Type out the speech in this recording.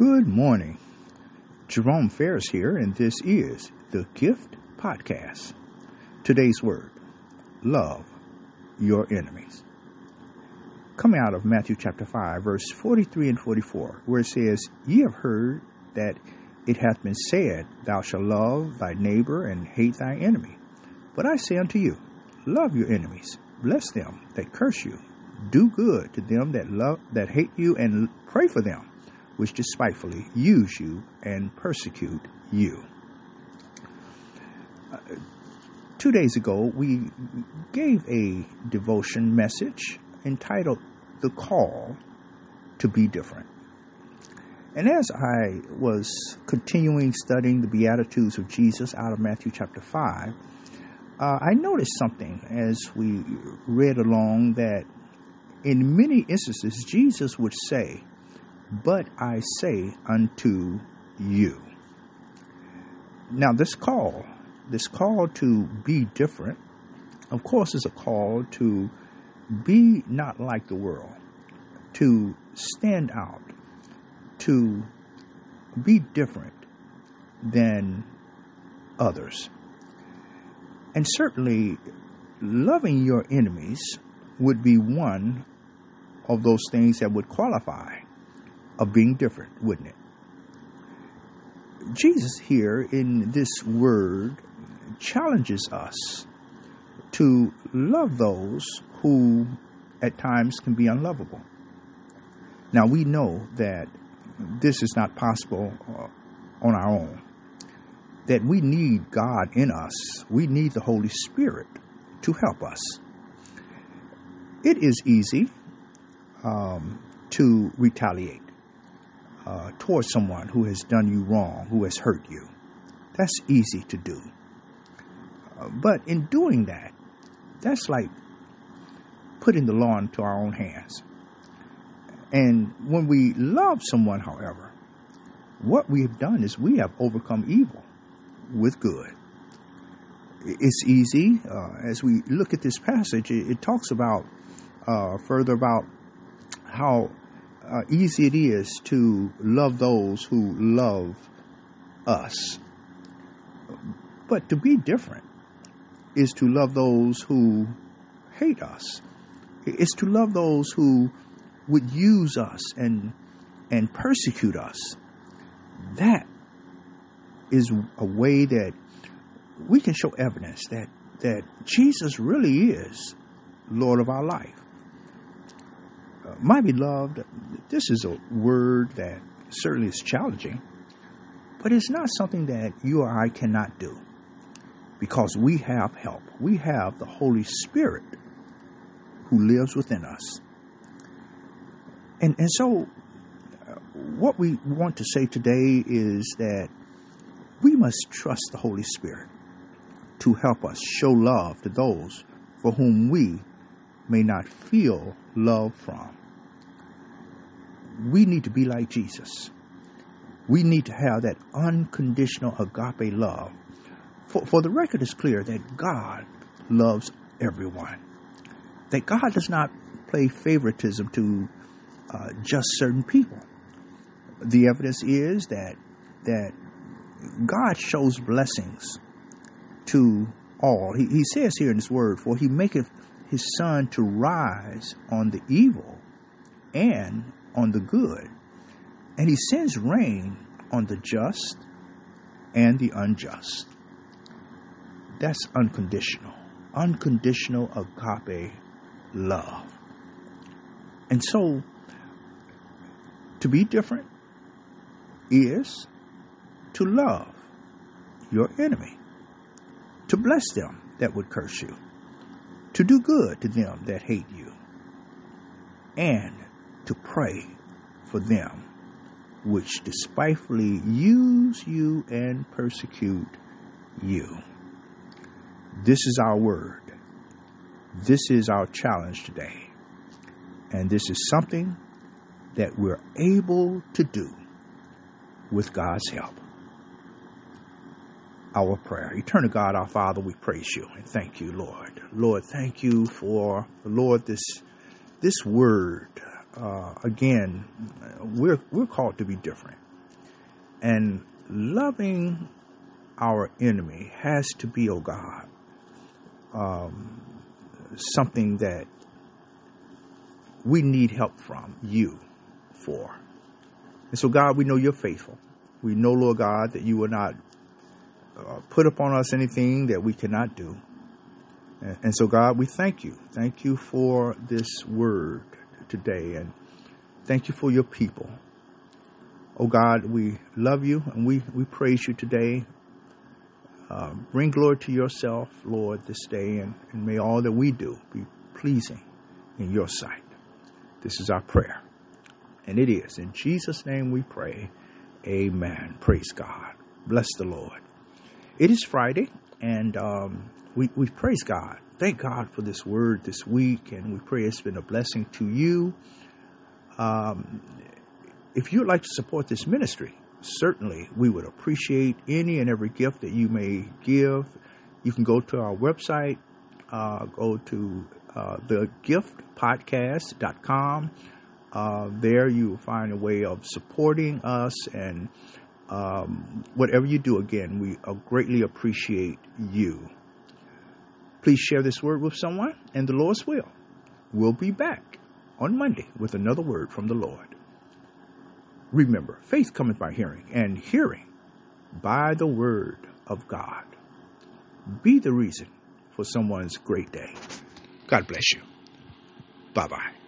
Good morning. Jerome Ferris here, and this is the Gift Podcast. Today's word love your enemies. Coming out of Matthew chapter 5, verse 43 and 44, where it says, Ye have heard that it hath been said, Thou shalt love thy neighbor and hate thy enemy. But I say unto you, Love your enemies, bless them that curse you, do good to them that love that hate you, and pray for them which despitefully use you and persecute you. Uh, two days ago, we gave a devotion message entitled The Call to Be Different. And as I was continuing studying the Beatitudes of Jesus out of Matthew chapter 5, uh, I noticed something as we read along that in many instances, Jesus would say, but I say unto you. Now, this call, this call to be different, of course, is a call to be not like the world, to stand out, to be different than others. And certainly, loving your enemies would be one of those things that would qualify of being different, wouldn't it? Jesus here in this word challenges us to love those who at times can be unlovable. Now we know that this is not possible uh, on our own. That we need God in us. We need the Holy Spirit to help us. It is easy um, to retaliate uh, towards someone who has done you wrong, who has hurt you. That's easy to do. Uh, but in doing that, that's like putting the law into our own hands. And when we love someone, however, what we have done is we have overcome evil with good. It's easy. Uh, as we look at this passage, it, it talks about uh, further about how uh, easy it is to love those who love us. But to be different is to love those who hate us. It's to love those who would use us and and persecute us. That is a way that we can show evidence that that Jesus really is Lord of our life my beloved, this is a word that certainly is challenging, but it's not something that you or I cannot do because we have help. We have the Holy Spirit who lives within us. And, and so, uh, what we want to say today is that we must trust the Holy Spirit to help us show love to those for whom we may not feel love from we need to be like Jesus. We need to have that unconditional agape love. For, for the record is clear that God loves everyone. That God does not play favoritism to uh, just certain people. The evidence is that that God shows blessings to all. He, he says here in His Word, "For He maketh His sun to rise on the evil and on the good, and he sends rain on the just and the unjust. That's unconditional, unconditional agape love. And so, to be different is to love your enemy, to bless them that would curse you, to do good to them that hate you, and to pray for them which despitefully use you and persecute you. This is our word. This is our challenge today. And this is something that we're able to do with God's help. Our prayer. Eternal God, our Father, we praise you and thank you, Lord. Lord, thank you for, Lord, this, this word uh, again, we're we're called to be different. And loving our enemy has to be, oh God, um, something that we need help from you for. And so, God, we know you're faithful. We know, Lord God, that you will not uh, put upon us anything that we cannot do. And, and so, God, we thank you. Thank you for this word today. And thank you for your people. Oh, God, we love you and we, we praise you today. Uh, bring glory to yourself, Lord, this day, and, and may all that we do be pleasing in your sight. This is our prayer. And it is. In Jesus' name we pray. Amen. Praise God. Bless the Lord. It is Friday, and um, we, we praise God. Thank God for this word this week, and we pray it's been a blessing to you. Um, if you'd like to support this ministry, certainly we would appreciate any and every gift that you may give. You can go to our website, uh, go to uh, thegiftpodcast.com. Uh, there you will find a way of supporting us and um, whatever you do, again, we uh, greatly appreciate you. Please share this word with someone, and the Lord's will. We'll be back on Monday with another word from the Lord. Remember, faith cometh by hearing, and hearing by the word of God. Be the reason for someone's great day. God bless you. Bye bye.